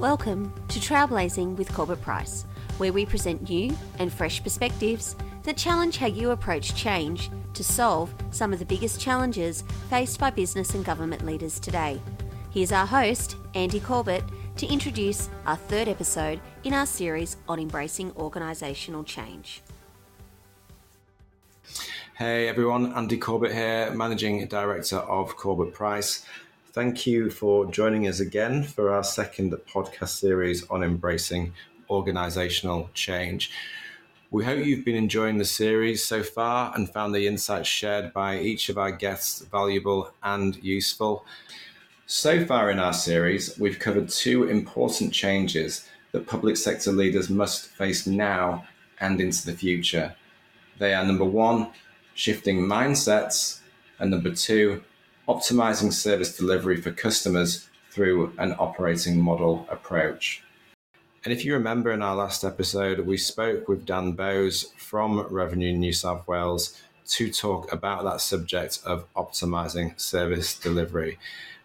Welcome to Trailblazing with Corbett Price, where we present new and fresh perspectives that challenge how you approach change to solve some of the biggest challenges faced by business and government leaders today. Here's our host, Andy Corbett, to introduce our third episode in our series on embracing organisational change. Hey everyone, Andy Corbett here, Managing Director of Corbett Price. Thank you for joining us again for our second podcast series on embracing organizational change. We hope you've been enjoying the series so far and found the insights shared by each of our guests valuable and useful. So far in our series, we've covered two important changes that public sector leaders must face now and into the future. They are number one, shifting mindsets, and number two, optimizing service delivery for customers through an operating model approach. And if you remember in our last episode, we spoke with Dan Bowes from Revenue New South Wales to talk about that subject of optimizing service delivery.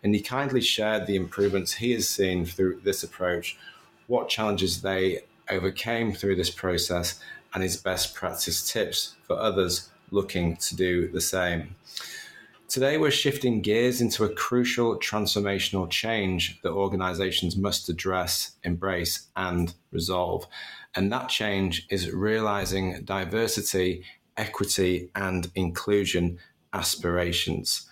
And he kindly shared the improvements he has seen through this approach, what challenges they overcame through this process, and his best practice tips for others looking to do the same. Today, we're shifting gears into a crucial transformational change that organizations must address, embrace, and resolve. And that change is realizing diversity, equity, and inclusion aspirations.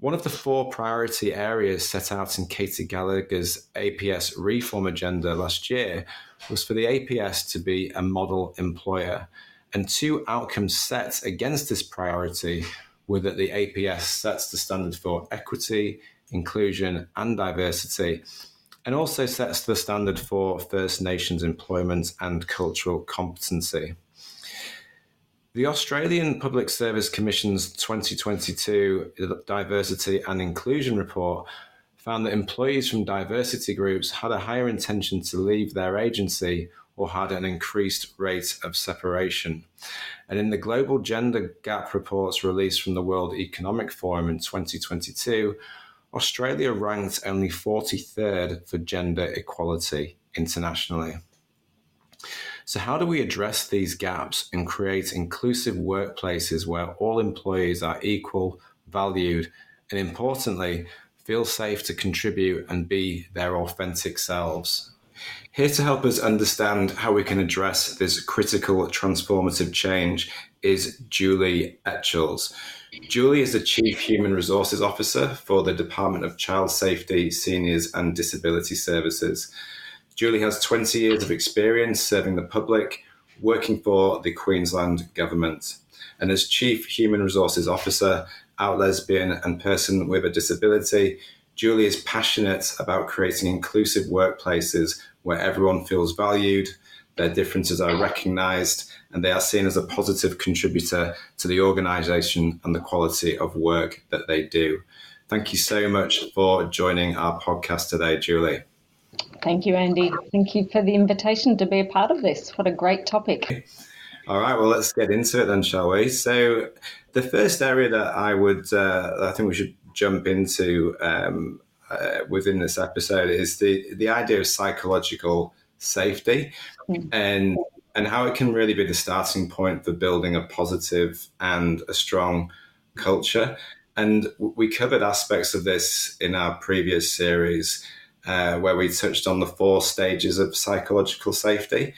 One of the four priority areas set out in Katy Gallagher's APS reform agenda last year was for the APS to be a model employer. And two outcomes set against this priority were that the APS sets the standard for equity, inclusion, and diversity, and also sets the standard for First Nations employment and cultural competency. The Australian Public Service Commission's 2022 Diversity and Inclusion Report found that employees from diversity groups had a higher intention to leave their agency or had an increased rate of separation. And in the Global Gender Gap reports released from the World Economic Forum in 2022, Australia ranked only 43rd for gender equality internationally. So, how do we address these gaps and create inclusive workplaces where all employees are equal, valued, and importantly, feel safe to contribute and be their authentic selves? Here to help us understand how we can address this critical transformative change is Julie Etchells. Julie is the Chief Human Resources Officer for the Department of Child Safety, Seniors and Disability Services. Julie has 20 years of experience serving the public, working for the Queensland Government. And as Chief Human Resources Officer, out lesbian, and person with a disability, Julie is passionate about creating inclusive workplaces where everyone feels valued, their differences are recognised, and they are seen as a positive contributor to the organisation and the quality of work that they do. Thank you so much for joining our podcast today, Julie. Thank you, Andy. Thank you for the invitation to be a part of this. What a great topic. All right, well, let's get into it then, shall we? So, the first area that I would, uh, I think we should jump into um, uh, within this episode is the the idea of psychological safety mm. and and how it can really be the starting point for building a positive and a strong culture. And we covered aspects of this in our previous series, uh, where we touched on the four stages of psychological safety.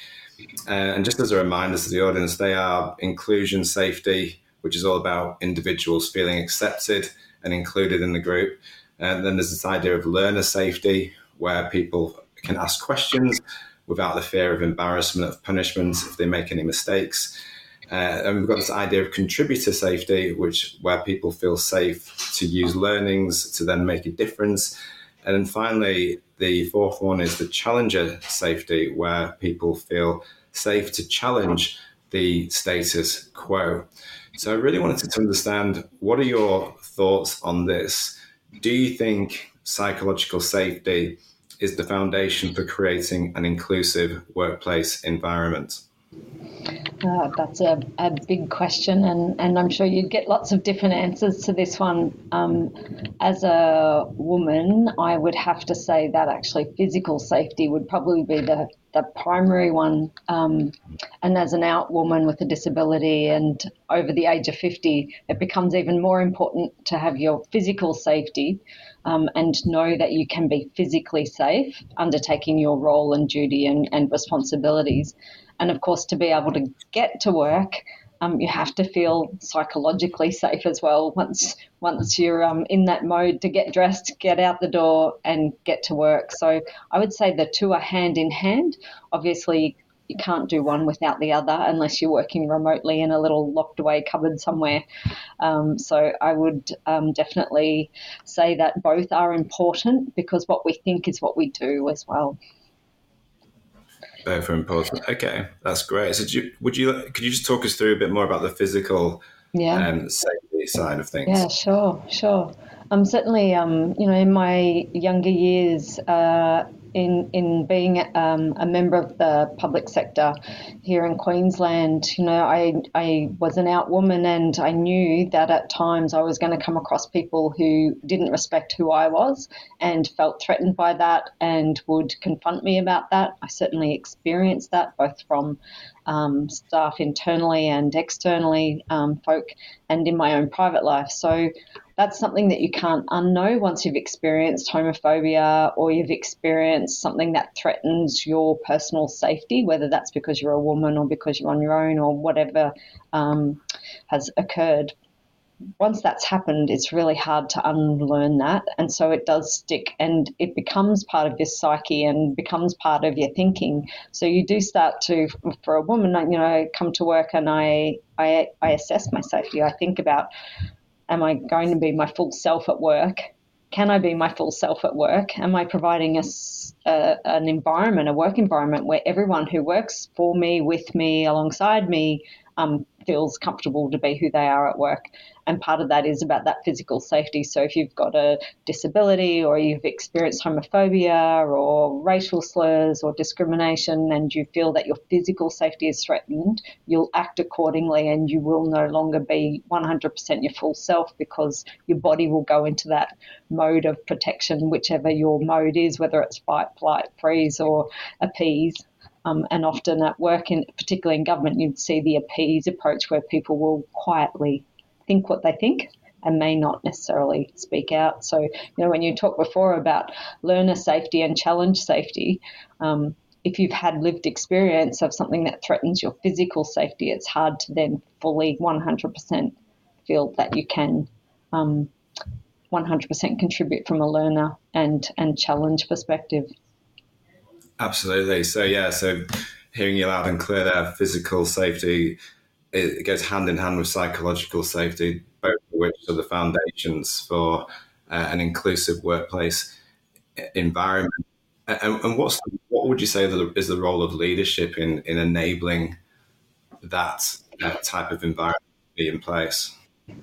Uh, and just as a reminder to the audience, they are inclusion safety, which is all about individuals feeling accepted and included in the group. And then there's this idea of learner safety, where people can ask questions without the fear of embarrassment, of punishment if they make any mistakes. Uh, and we've got this idea of contributor safety, which where people feel safe to use learnings to then make a difference. And then finally, the fourth one is the challenger safety, where people feel safe to challenge the status quo. So I really wanted to understand what are your thoughts on this? Do you think psychological safety is the foundation for creating an inclusive workplace environment? Uh, that's a, a big question, and, and I'm sure you'd get lots of different answers to this one. Um, as a woman, I would have to say that actually physical safety would probably be the, the primary one. Um, and as an out woman with a disability and over the age of 50, it becomes even more important to have your physical safety um, and know that you can be physically safe undertaking your role and duty and, and responsibilities. And of course, to be able to get to work, um, you have to feel psychologically safe as well. Once once you're um, in that mode to get dressed, get out the door, and get to work. So I would say the two are hand in hand. Obviously, you can't do one without the other unless you're working remotely in a little locked away cupboard somewhere. Um, so I would um, definitely say that both are important because what we think is what we do as well. Both are important. Okay, that's great. So, you, would you could you just talk us through a bit more about the physical yeah. um, safety side of things? Yeah, sure, sure. Um, certainly, um, you know, in my younger years, uh, in in being um, a member of the public sector here in Queensland, you know, I I was an out woman, and I knew that at times I was going to come across people who didn't respect who I was and felt threatened by that and would confront me about that. I certainly experienced that both from um, staff internally and externally, um, folk, and in my own private life. So that's something that you can't unknow once you've experienced homophobia or you've experienced something that threatens your personal safety, whether that's because you're a woman or because you're on your own or whatever um, has occurred once that's happened, it's really hard to unlearn that. And so it does stick and it becomes part of your psyche and becomes part of your thinking. So you do start to, for a woman, you know, come to work and I, I, I assess my safety. I think about, am I going to be my full self at work? Can I be my full self at work? Am I providing a, a, an environment, a work environment where everyone who works for me, with me, alongside me, um, feels comfortable to be who they are at work. And part of that is about that physical safety. So if you've got a disability or you've experienced homophobia or racial slurs or discrimination and you feel that your physical safety is threatened, you'll act accordingly and you will no longer be 100% your full self because your body will go into that mode of protection, whichever your mode is, whether it's fight, flight, freeze, or appease. Um, and often at work, in, particularly in government, you'd see the appease approach where people will quietly think what they think and may not necessarily speak out. So, you know, when you talked before about learner safety and challenge safety, um, if you've had lived experience of something that threatens your physical safety, it's hard to then fully 100% feel that you can um, 100% contribute from a learner and, and challenge perspective. Absolutely. So yeah, so hearing you loud and clear there, physical safety it goes hand in hand with psychological safety, both of which are the foundations for uh, an inclusive workplace environment. And, and what's what would you say is the role of leadership in in enabling that uh, type of environment to be in place?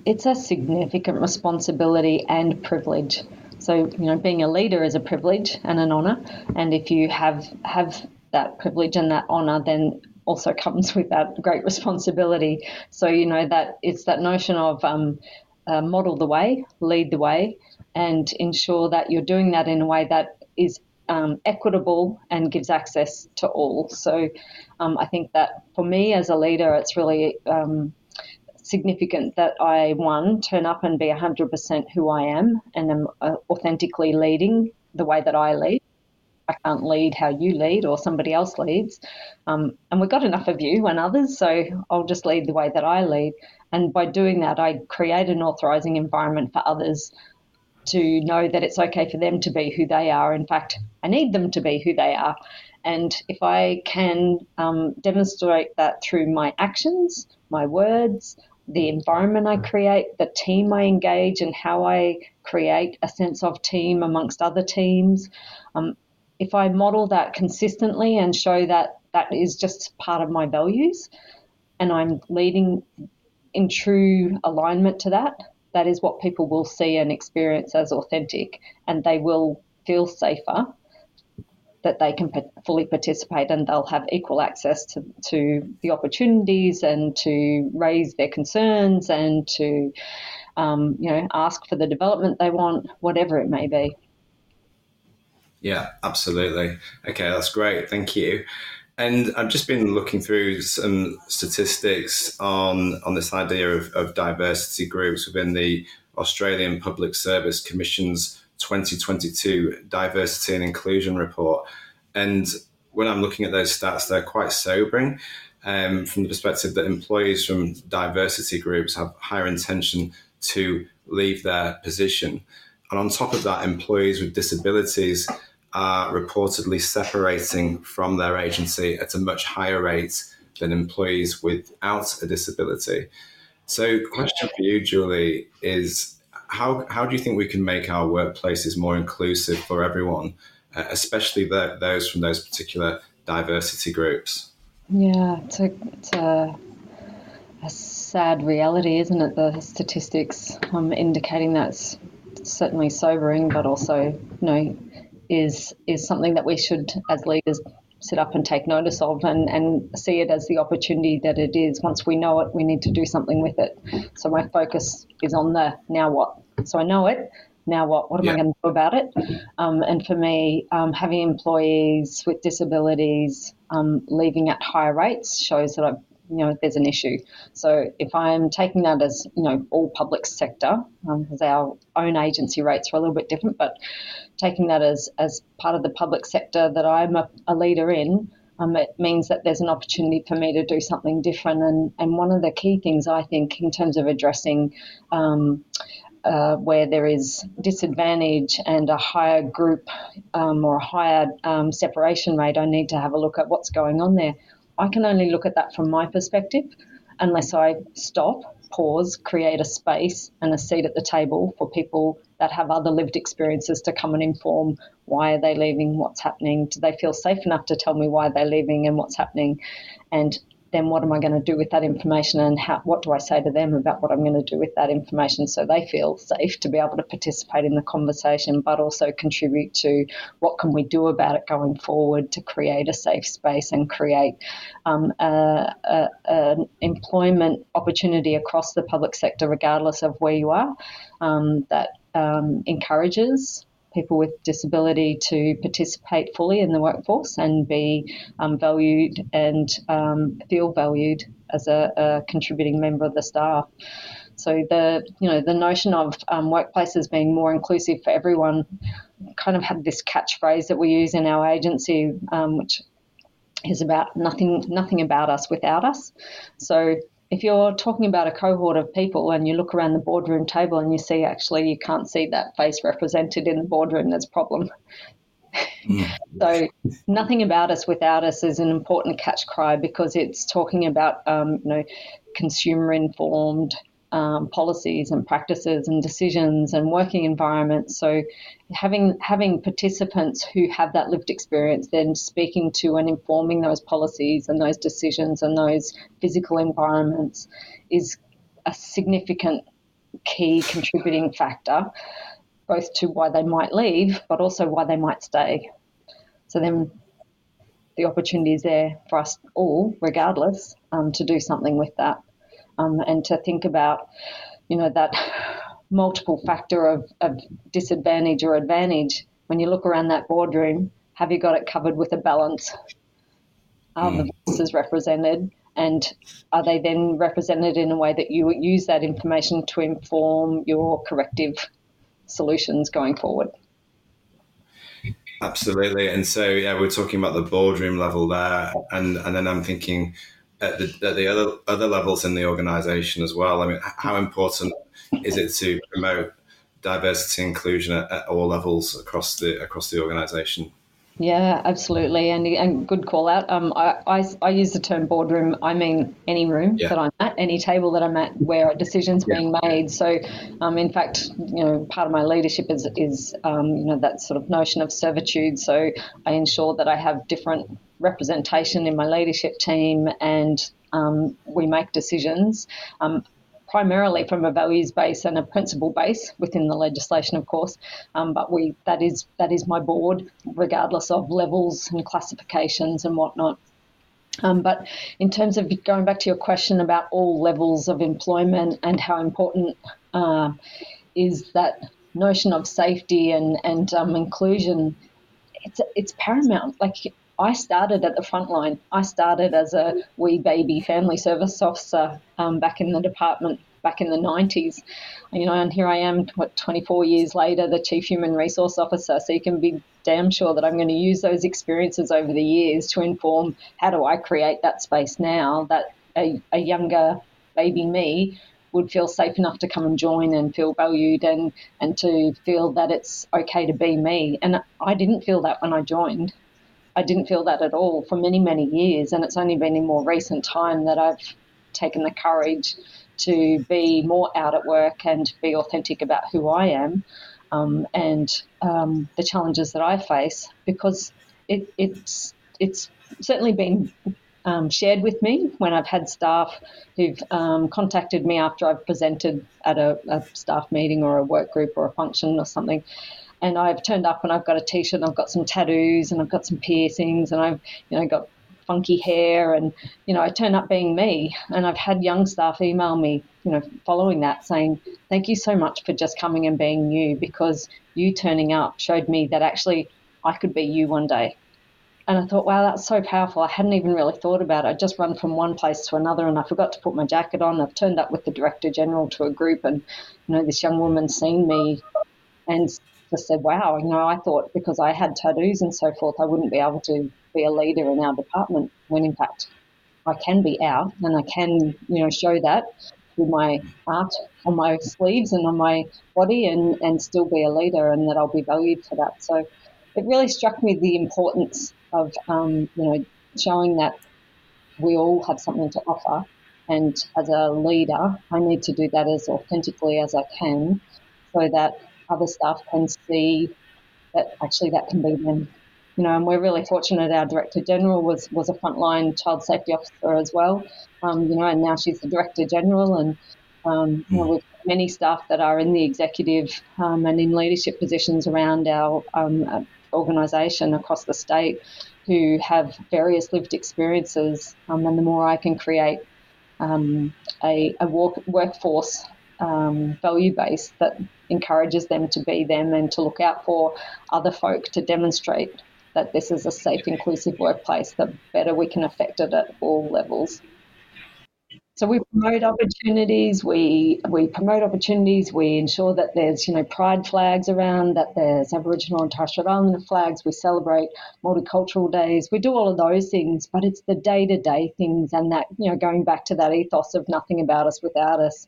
It's a significant responsibility and privilege. So, you know, being a leader is a privilege and an honour. And if you have have that privilege and that honour, then also comes with that great responsibility. So, you know, that it's that notion of um, uh, model the way, lead the way, and ensure that you're doing that in a way that is um, equitable and gives access to all. So, um, I think that for me as a leader, it's really um, significant that I, one, turn up and be 100% who I am and am uh, authentically leading the way that I lead. I can't lead how you lead or somebody else leads. Um, and we've got enough of you and others, so I'll just lead the way that I lead. And by doing that, I create an authorising environment for others to know that it's okay for them to be who they are. In fact, I need them to be who they are. And if I can um, demonstrate that through my actions, my words, the environment I create, the team I engage, and how I create a sense of team amongst other teams. Um, if I model that consistently and show that that is just part of my values, and I'm leading in true alignment to that, that is what people will see and experience as authentic, and they will feel safer that they can fully participate and they'll have equal access to, to the opportunities and to raise their concerns and to um, you know ask for the development they want, whatever it may be. Yeah, absolutely. Okay, that's great. Thank you. And I've just been looking through some statistics on on this idea of, of diversity groups within the Australian Public Service Commission's 2022 Diversity and Inclusion Report. And when I'm looking at those stats, they're quite sobering um, from the perspective that employees from diversity groups have higher intention to leave their position. And on top of that, employees with disabilities are reportedly separating from their agency at a much higher rate than employees without a disability. So, question for you, Julie, is how, how do you think we can make our workplaces more inclusive for everyone, uh, especially the, those from those particular diversity groups? Yeah, it's a, it's a, a sad reality, isn't it? The statistics um, indicating that's certainly sobering, but also, you know, is is something that we should, as leaders, sit up and take notice of and, and see it as the opportunity that it is. Once we know it, we need to do something with it. So my focus is on the now what. So I know it. Now what? What am yeah. I going to do about it? Um, and for me, um, having employees with disabilities um, leaving at higher rates shows that I've you know there's an issue. So if I'm taking that as you know all public sector, um, as our own agency rates are a little bit different, but taking that as as part of the public sector that I'm a, a leader in, um, it means that there's an opportunity for me to do something different. And and one of the key things I think in terms of addressing um, uh, where there is disadvantage and a higher group um, or a higher um, separation rate, I need to have a look at what's going on there. I can only look at that from my perspective unless I stop, pause, create a space and a seat at the table for people that have other lived experiences to come and inform why are they leaving, what's happening, do they feel safe enough to tell me why they're leaving and what's happening, and then what am I going to do with that information and how, what do I say to them about what I'm going to do with that information so they feel safe to be able to participate in the conversation, but also contribute to what can we do about it going forward to create a safe space and create um, an employment opportunity across the public sector, regardless of where you are, um, that um, encourages people with disability to participate fully in the workforce and be um, valued and um, feel valued as a, a, contributing member of the staff. So the you know the notion of um, workplaces being more inclusive for everyone kind of had this catchphrase that we use in our agency, um, which is about nothing nothing about us without us. So if you're talking about a cohort of people and you look around the boardroom table and you see actually you can't see that face represented in the boardroom, there's a problem. Mm. so nothing about us without us is an important catch cry because it's talking about um, you know consumer informed um, policies and practices and decisions and working environments. So having having participants who have that lived experience, then speaking to and informing those policies and those decisions and those physical environments is a significant key contributing factor, both to why they might leave, but also why they might stay. So then the opportunity is there for us all, regardless, um, to do something with that um, and to think about, you know, that multiple factor of, of disadvantage or advantage. When you look around that boardroom, have you got it covered with a balance? Are mm. the voices represented? And are they then represented in a way that you use that information to inform your corrective solutions going forward? Absolutely. And so, yeah, we're talking about the boardroom level there. And, and then I'm thinking, at the, at the other other levels in the organization as well. I mean, how important is it to promote diversity and inclusion at, at all levels across the across the organization? Yeah, absolutely, and, and good call out. Um, I, I, I, use the term boardroom. I mean any room yeah. that I'm at, any table that I'm at, where decision's yeah. being made. So, um, in fact, you know, part of my leadership is is um, you know that sort of notion of servitude. So I ensure that I have different representation in my leadership team, and um, we make decisions. Um, primarily from a values base and a principle base within the legislation, of course. Um, but we that is that is my board, regardless of levels and classifications and whatnot. Um, but in terms of going back to your question about all levels of employment and how important uh, is that notion of safety and and um, inclusion, it's it's paramount. Like I started at the front line. I started as a wee baby family service officer um, back in the department back in the 90s. You know, and here I am, what, 24 years later, the Chief Human Resource Officer. So you can be damn sure that I'm going to use those experiences over the years to inform how do I create that space now that a, a younger baby me would feel safe enough to come and join and feel valued and, and to feel that it's okay to be me. And I didn't feel that when I joined. I didn't feel that at all for many, many years. And it's only been in more recent time that I've taken the courage to be more out at work and be authentic about who I am um, and um, the challenges that I face because it, it's it's certainly been um, shared with me when I've had staff who've um, contacted me after I've presented at a, a, staff meeting or a work group or a function or something. And I've turned up and I've got a t-shirt and I've got some tattoos and I've got some piercings and I've you know got funky hair and you know I turn up being me. And I've had young staff email me you know following that saying thank you so much for just coming and being you because you turning up showed me that actually I could be you one day. And I thought wow that's so powerful. I hadn't even really thought about it. I just run from one place to another and I forgot to put my jacket on. I've turned up with the director general to a group and you know this young woman seen me and just said wow you know I thought because I had tattoos and so forth I wouldn't be able to be a leader in our department when in fact I can be out and I can, you know, show that through my art on my sleeves and on my body and, and still be a leader and that I'll be valued for that. So it really struck me the importance of, um, you know, showing that we all have something to offer. And as a leader, I need to do that as authentically as I can so that other staff can see that actually that can be them you know, and we're really fortunate. Our director general was was a frontline child safety officer as well, um, you know, and now she's the director general, and um, you know, hmm. with many staff that are in the executive um, and in leadership positions around our um, organisation across the state, who have various lived experiences, um, and the more I can create um, a, a work, workforce Um, value base that encourages them to be them and to look out for other folk to demonstrate that this is a safe, inclusive workplace, the better we can affect it at all levels. So we promote opportunities. We we promote opportunities. We ensure that there's you know pride flags around, that there's Aboriginal and Torres Strait Islander flags. We celebrate multicultural days. We do all of those things, but it's the day to day things and that you know going back to that ethos of nothing about us without us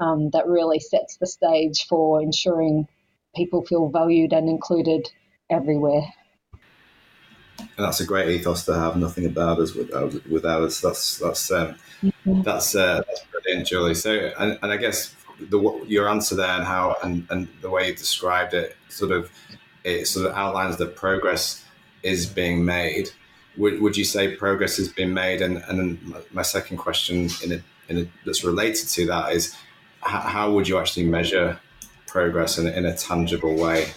um, that really sets the stage for ensuring people feel valued and included everywhere and that's a great ethos to have. Nothing about us without without us. That's that's um, mm-hmm. that's uh, that's brilliant, Julie. So, and, and I guess the your answer there and how and, and the way you described it sort of it sort of outlines that progress is being made. Would, would you say progress has been made? And and my second question in it, in it that's related to that is how, how would you actually measure progress in, in a tangible way?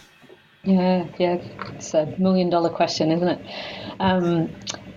Yeah, yeah, it's a million dollar question, isn't it? Um,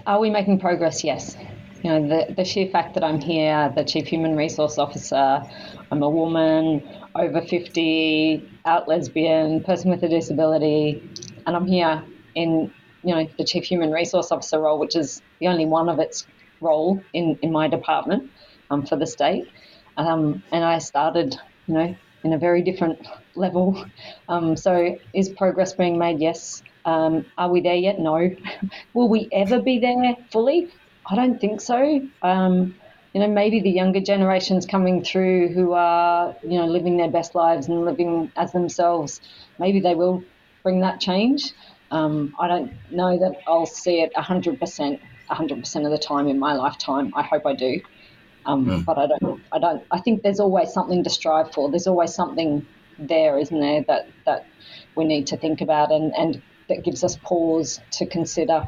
are we making progress? Yes. You know, the, the sheer fact that I'm here, the Chief Human Resource Officer, I'm a woman, over 50, out lesbian, person with a disability, and I'm here in, you know, the Chief Human Resource Officer role, which is the only one of its role in, in my department um, for the state. Um, and I started, you know, in a very different level. Um, so, is progress being made? Yes. Um, are we there yet? No. Will we ever be there fully? I don't think so. Um, you know, maybe the younger generations coming through who are, you know, living their best lives and living as themselves, maybe they will bring that change. Um, I don't know that I'll see it 100%, 100% of the time in my lifetime. I hope I do. Um, mm. But I don't, I don't, I think there's always something to strive for. There's always something there, isn't there, that, that we need to think about and, and that gives us pause to consider.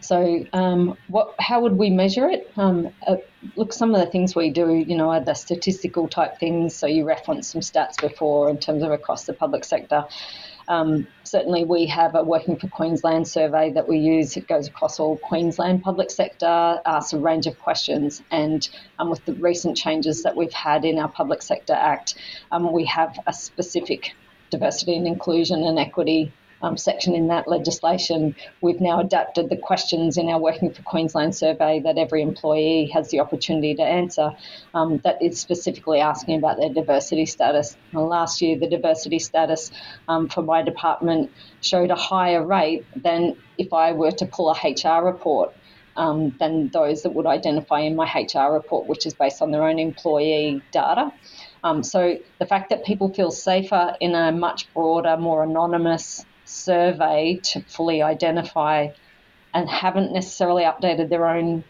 So, um, what, how would we measure it? Um, uh, look, some of the things we do, you know, are the statistical type things. So you referenced some stats before in terms of across the public sector. Um, certainly, we have a Working for Queensland survey that we use. It goes across all Queensland public sector, asks a range of questions. And um, with the recent changes that we've had in our Public Sector Act, um, we have a specific diversity and inclusion and equity um, section in that legislation, we've now adapted the questions in our Working for Queensland survey that every employee has the opportunity to answer um, that is specifically asking about their diversity status. Well, last year, the diversity status um, for my department showed a higher rate than if I were to pull a HR report. Um, than those that would identify in my HR report, which is based on their own employee data. Um, so the fact that people feel safer in a much broader, more anonymous survey to fully identify and haven't necessarily updated their own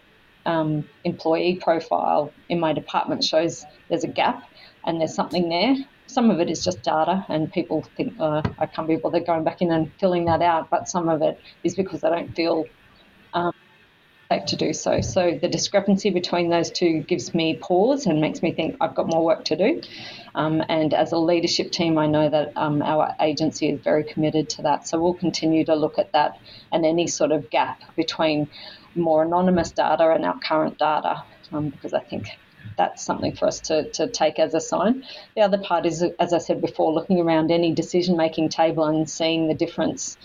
um, employee profile in my department shows there's a gap and there's something there. Some of it is just data, and people think uh, I can't be bothered going back in and filling that out. But some of it is because they don't feel um, to do so. So the discrepancy between those two gives me pause and makes me think I've got more work to do. Um, and as a leadership team, I know that um, our agency is very committed to that. So we'll continue to look at that and any sort of gap between more anonymous data and our current data, um, because I think that's something for us to, to take as a sign. The other part is, as I said before, looking around any decision making table and seeing the difference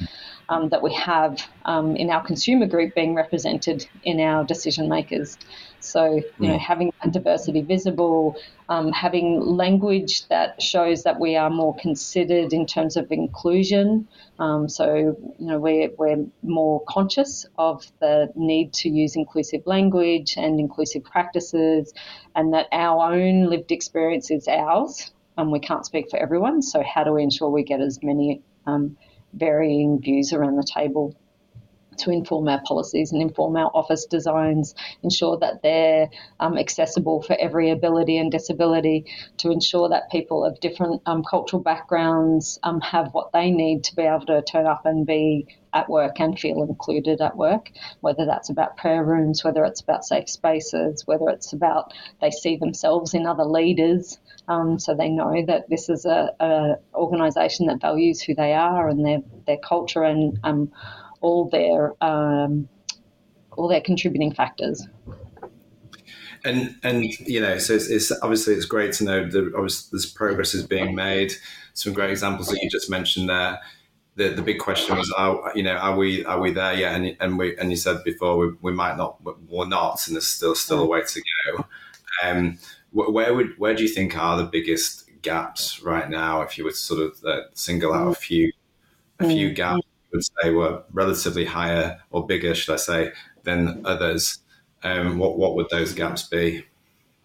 um, that we have um, in our consumer group being represented in our decision makers. So, you know, mm. having diversity visible, um, having language that shows that we are more considered in terms of inclusion. Um, so, you know, we're, we're more conscious of the need to use inclusive language and inclusive practices, and that our own lived experience is ours. And we can't speak for everyone. So, how do we ensure we get as many um, varying views around the table to inform our policies and inform our office designs, ensure that they're um, accessible for every ability and disability, to ensure that people of different um, cultural backgrounds um, have what they need to be able to turn up and be at work and feel included at work, whether that's about prayer rooms, whether it's about safe spaces, whether it's about they see themselves in other leaders um, so they know that this is a, a, organisation that values who they are and their their culture and um, all their um, all their contributing factors. And and you know, so it's, it's obviously it's great to know that obviously this progress is being made. Some great examples that you just mentioned there. The, the big question was, are, you know, are we are we there yet? And, and we and you said before we, we might not, we're not, and there's still still a way to go. Um, where would where do you think are the biggest gaps right now? If you were to sort of uh, single out a few a few mm. gaps, would say were relatively higher or bigger, should I say, than others. Um, what what would those gaps be?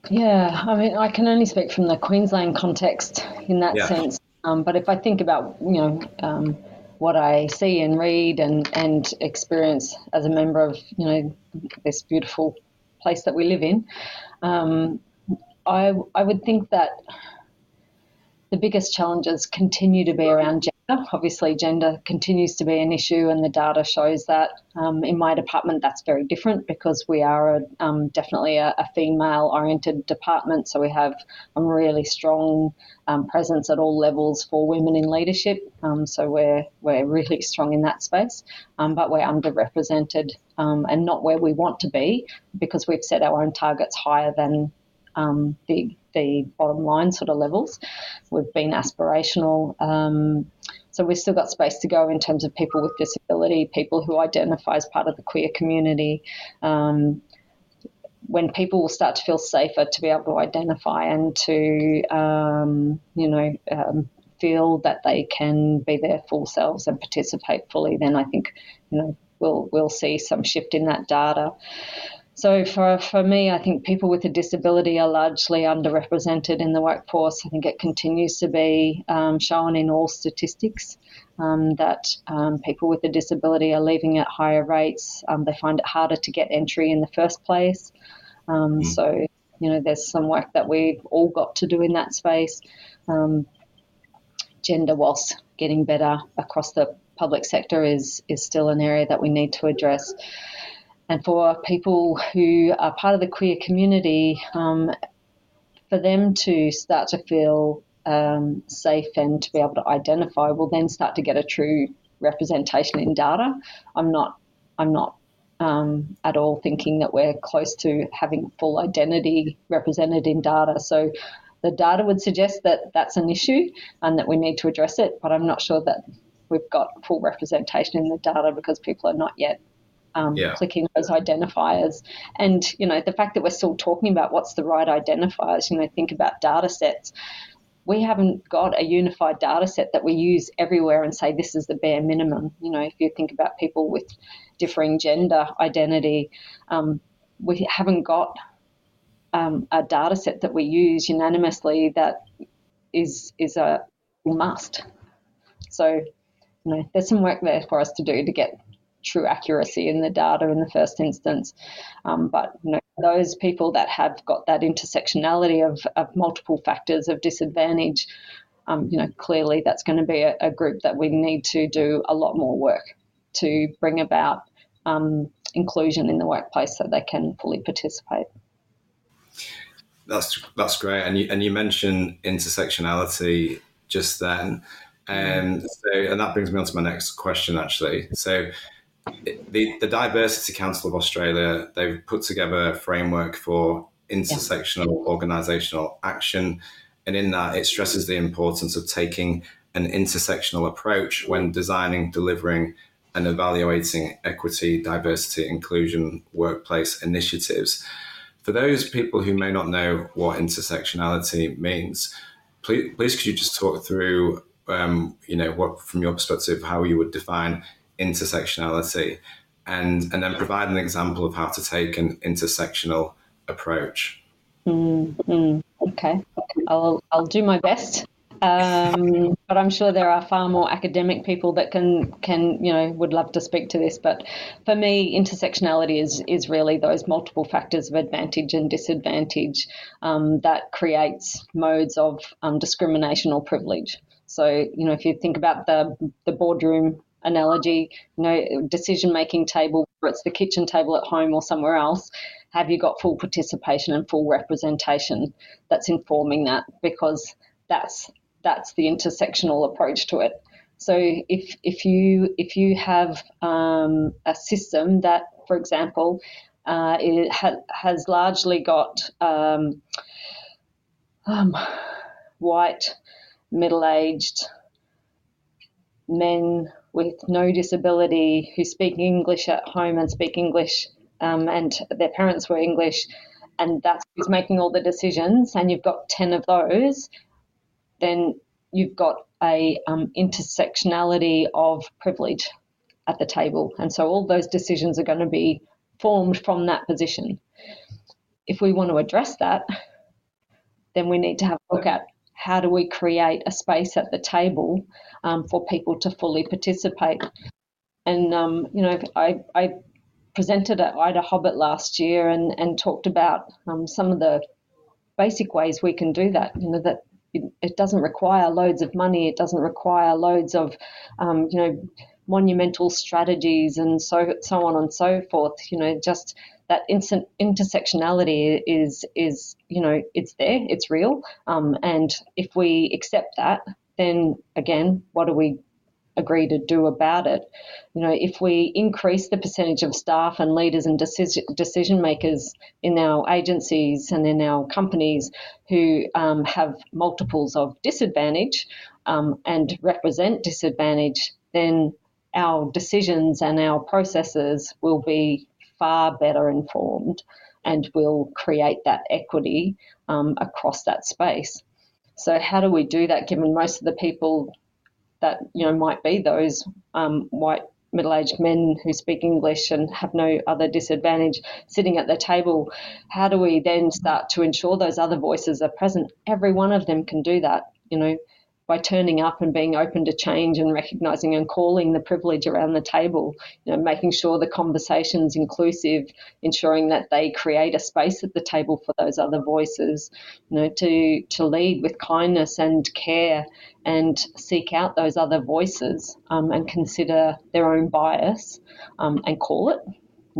Yeah, I mean, I can only speak from the Queensland context in that yeah. sense. Um, but if I think about you know um, what I see and read and and experience as a member of you know this beautiful place that we live in, um, I, I would think that the biggest challenges continue to be around. Obviously, gender continues to be an issue, and the data shows that. Um, in my department, that's very different because we are a, um, definitely a, a female oriented department. So we have a really strong um, presence at all levels for women in leadership. Um, so we're, we're really strong in that space, um, but we're underrepresented um, and not where we want to be because we've set our own targets higher than the, the bottom line sort of levels. We've been aspirational. Um, so we've still got space to go in terms of people with disability, people who identify as part of the queer community. Um, when people will start to feel safer to be able to identify and to, um, you know, um, feel that they can be their full selves and participate fully, then I think, you know, we'll we'll see some shift in that data. So for, for me, I think people with a disability are largely underrepresented in the workforce. I think it continues to be um, shown in all statistics um, that um, people with a disability are leaving at higher rates. Um, they find it harder to get entry in the first place. Mm. So, you know, there's some work that we've all got to do in that space. Um, gender, whilst getting better across the public sector, is, is still an area that we need to address. And for people who are part of the queer community, um, for them to start to feel um, safe and to be able to identify, will then start to get a true representation in data. I'm not. I'm not um, at all thinking that we're close to having full identity represented in data. So the data would suggest that that's an issue and that we need to address it, but I'm not sure that we've got full representation in the data because people are not yet um, yeah. clicking those identifiers. And, you know, the fact that we're still talking about what's the right identifiers, you know, think about data sets. We haven't got a unified data set that we use everywhere and say this is the bare minimum. You know, if you think about people with differing gender identity, um, we haven't got um, a data set that we use unanimously that is is a must. So, you know, there's some work there for us to do to get true accuracy in the data in the first instance. Um, but you know, those people that have got that intersectionality of, of multiple factors of disadvantage, um, you know, clearly that's going to be a, a, group that we need to do a lot more work to bring about um, inclusion in the workplace so they can fully participate. That's that's great, and you and you mentioned intersectionality just then, and so and that brings me on to my next question actually. So the, the Diversity Council of Australia, they've put together a framework for intersectional yeah. organisational action. And in that, it stresses the importance of taking an intersectional approach when designing, delivering, and evaluating equity, diversity, inclusion workplace initiatives. For those people who may not know what intersectionality means, please, please could you just talk through, um, you know, what from your perspective, how you would define intersectionality and, and then provide an example of how to take an intersectional approach. Mm-hmm. Okay, I'll, I'll do my best. Um, but I'm sure there are far more academic people that can can you know would love to speak to this. But for me, intersectionality is is really those multiple factors of advantage and disadvantage um, that creates modes of um, discrimination or privilege. So you know if you think about the the boardroom analogy, you know, decision making table, whether it's the kitchen table at home or somewhere else, have you got full participation and full representation that's informing that? Because that's that's the intersectional approach to it. So if if you if you have um, a system that, for example, uh, it ha- has largely got um, um, white, middle-aged men with no disability who speak English at home and speak English, um, and their parents were English, and that's who's making all the decisions, and you've got 10 of those, then you've got a um, intersectionality of privilege at the table. And so all those decisions are going to be formed from that position. If we want to address that, then we need to have a look at how do we create a space at the table um, for people to fully participate. And, um, you know, I, I, presented at IDAHOBIT last year and, and talked about um, some of the basic ways we can do that, you know, that it, it doesn't require loads of money, it doesn't require loads of, um, you know, monumental strategies and so so on and so forth. You know, just that instant intersectionality is is you know it's there, it's real, um, and if we accept that, then again, what do we agree to do about it? You know, if we increase the percentage of staff and leaders and decision decision makers in our agencies and in our companies who um, have multiples of disadvantage um, and represent disadvantage, then our decisions and our processes will be far better informed and will create that equity um, across that space. So, how do we do that given most of the people that you know might be those um, white middle-aged men who speak English and have no other disadvantage sitting at the table? How do we then start to ensure those other voices are present? Every one of them can do that. You know, by turning up and being open to change and recognizing and calling the privilege around the table, you know, making sure the conversation's inclusive, ensuring that they create a space at the table for those other voices, you know, to, to lead with kindness and care and seek out those other voices um, and consider their own bias um, and call it.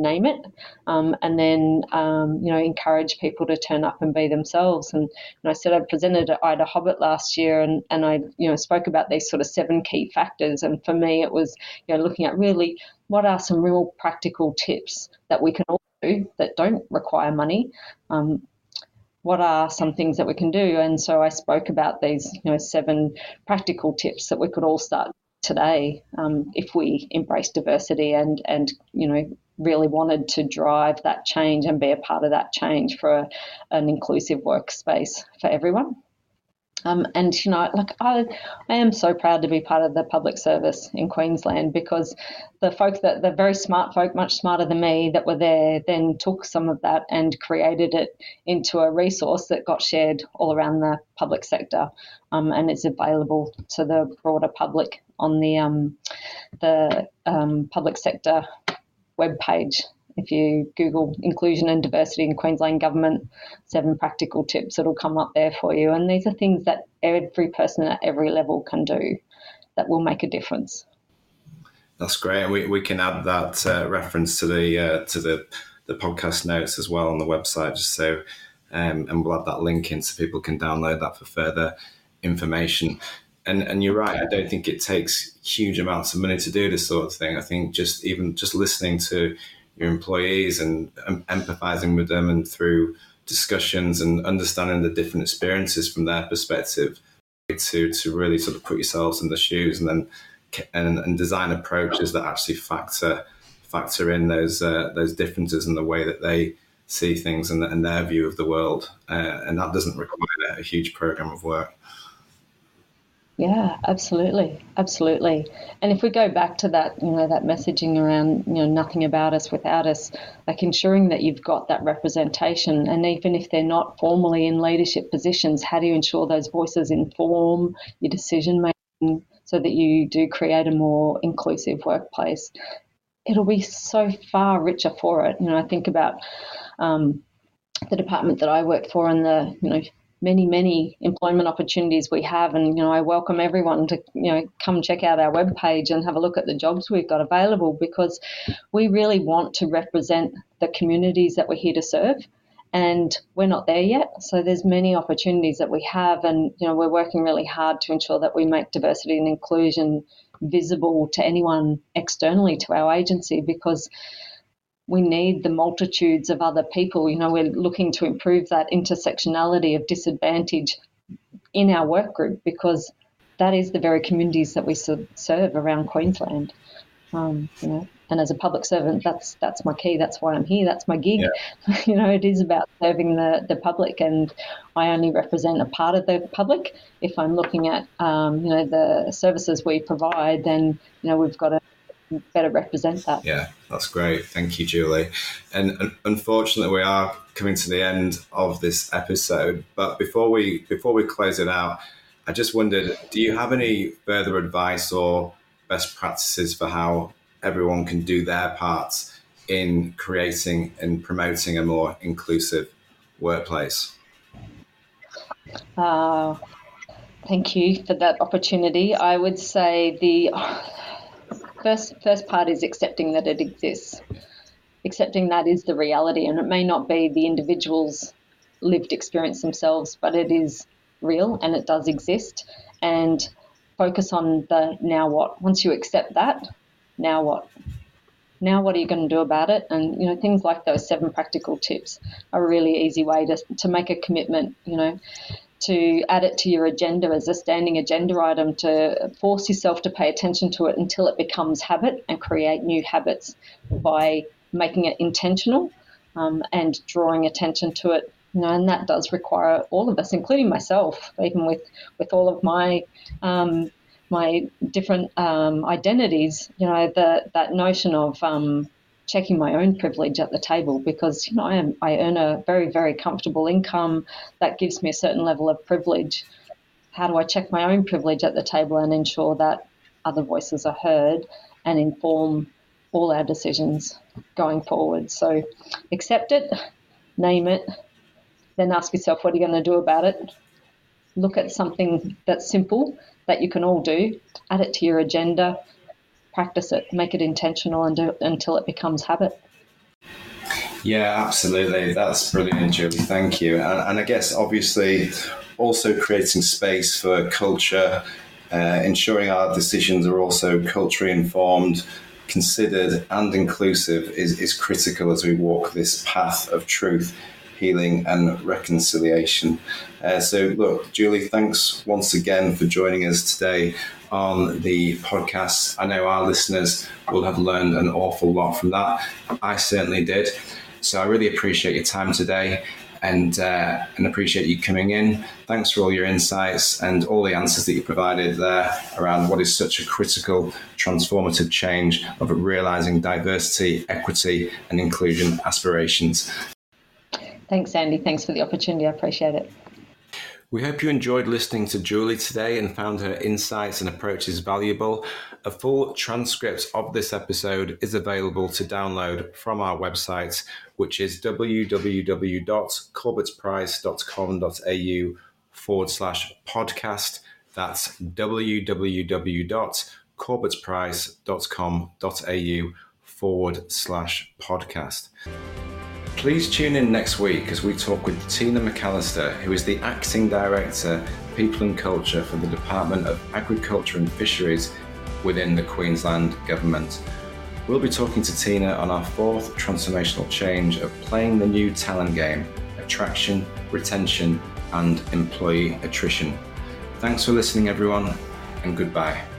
Name it, um, and then um, you know encourage people to turn up and be themselves. And know, I said I presented at IDAHOBIT last year, and, and I you know spoke about these sort of seven key factors. And for me, it was you know looking at really what are some real practical tips that we can all do that don't require money. Um, what are some things that we can do? And so I spoke about these, you know, seven practical tips that we could all start today um, if we embrace diversity and and you know really wanted to drive that change and be a part of that change for an inclusive workspace for everyone. Um, and you know, like I, I am so proud to be part of the public service in Queensland because the folk that the very smart folk, much smarter than me, that were there, then took some of that and created it into a resource that got shared all around the public sector, um, and it's available to the broader public on the um, the um, public sector web page if you Google inclusion and diversity in Queensland government, seven practical tips, it'll come up there for you. And these are things that every person at every level can do that will make a difference. That's great, we, we can add that uh, reference to the uh, to the the podcast notes as well on the website, just so um, and we'll add that link in so people can download that for further information. And and you're right, I don't think it takes huge amounts of money to do this sort of thing. I think just even just listening to your employees and um, empathizing with them and through discussions and understanding the different experiences from their perspective to to really sort of put yourselves in the shoes and then and, and design approaches that actually factor factor in those uh, those differences in the way that they see things and, and their view of the world. Uh, and that doesn't require a huge program of work yeah, absolutely, absolutely. And if we go back to that, you know, that messaging around, you know, nothing about us without us, like ensuring that you've got that representation, and even if they're not formally in leadership positions, how do you ensure those voices inform your decision making so that you do create a more inclusive workplace? It'll be so far richer for it. You know, I think about um, the department that I work for and the, you know, many, many employment opportunities we have. And, you know, I welcome everyone to, you know, come check out our webpage and have a look at the jobs we've got available because we really want to represent the communities that we're here to serve. And we're not there yet. So there's many opportunities that we have. And, you know, we're working really hard to ensure that we make diversity and inclusion visible to anyone externally to our agency because we need the multitudes of other people. You know, we're looking to improve that intersectionality of disadvantage in our work group because that is the very communities that we serve around Queensland. Um, you know, and as a public servant, that's that's my key. That's why I'm here. That's my gig. Yeah. you know, it is about serving the, the public, and I only represent a part of the public. If I'm looking at um, you know the services we provide, then you know we've got to better represent that. Yeah, that's great. Thank you, Julie. And, unfortunately, we are coming to the end of this episode. But before we before we close it out, I just wondered: Do you have any further advice or best practices for how everyone can do their parts in creating and promoting a more inclusive workplace? Uh, thank you for that opportunity. I would say the First, first part is accepting that it exists, accepting that is the reality, and it may not be the individual's lived experience themselves, but it is real and it does exist. And focus on the now what. Once you accept that, now what? Now what are you going to do about it? And you know things like those seven practical tips are a really easy way to to make a commitment. You know, to add it to your agenda as a standing agenda item to force yourself to pay attention to it until it becomes habit and create new habits by making it intentional um, and drawing attention to it. You know, and that does require all of us, including myself, even with, with all of my um, my different um, identities. You know, the, that notion of um, checking my own privilege at the table because you know I am I earn a very very comfortable income that gives me a certain level of privilege. How do I check my own privilege at the table and ensure that other voices are heard and inform all our decisions going forward? So accept it, name it, then ask yourself what are you going to do about it. Look at something that's simple that you can all do, add it to your agenda, practice it, make it intentional and do until it becomes habit. Yeah, absolutely. That's brilliant, Julie. Thank you. And, and I guess obviously also creating space for culture, uh, ensuring our decisions are also culturally informed, considered, and inclusive is, is critical as we walk this path of truth, healing, and reconciliation. Uh, so, look, Julie, thanks once again for joining us today on the podcast. I know our listeners will have learned an awful lot from that. I certainly did. So I really appreciate your time today and uh, and appreciate you coming in. Thanks for all your insights and all the answers that you provided there around what is such a critical transformative change of realizing diversity, equity, and inclusion aspirations. Thanks, Andy. Thanks for the opportunity. I appreciate it. We hope you enjoyed listening to Julie today and found her insights and approaches valuable. A full transcript of this episode is available to download from our website, which is www.corbettprice.com.au forward slash podcast. That's www.corbettprice.com.au forward slash podcast. Please tune in next week as we talk with Tina McAllister, who is the Acting Director, People and Culture for the Department of Agriculture and Fisheries within the Queensland Government. We'll be talking to Tina on our fourth transformational change of playing the new talent game attraction, retention, and employee attrition. Thanks for listening, everyone, and goodbye.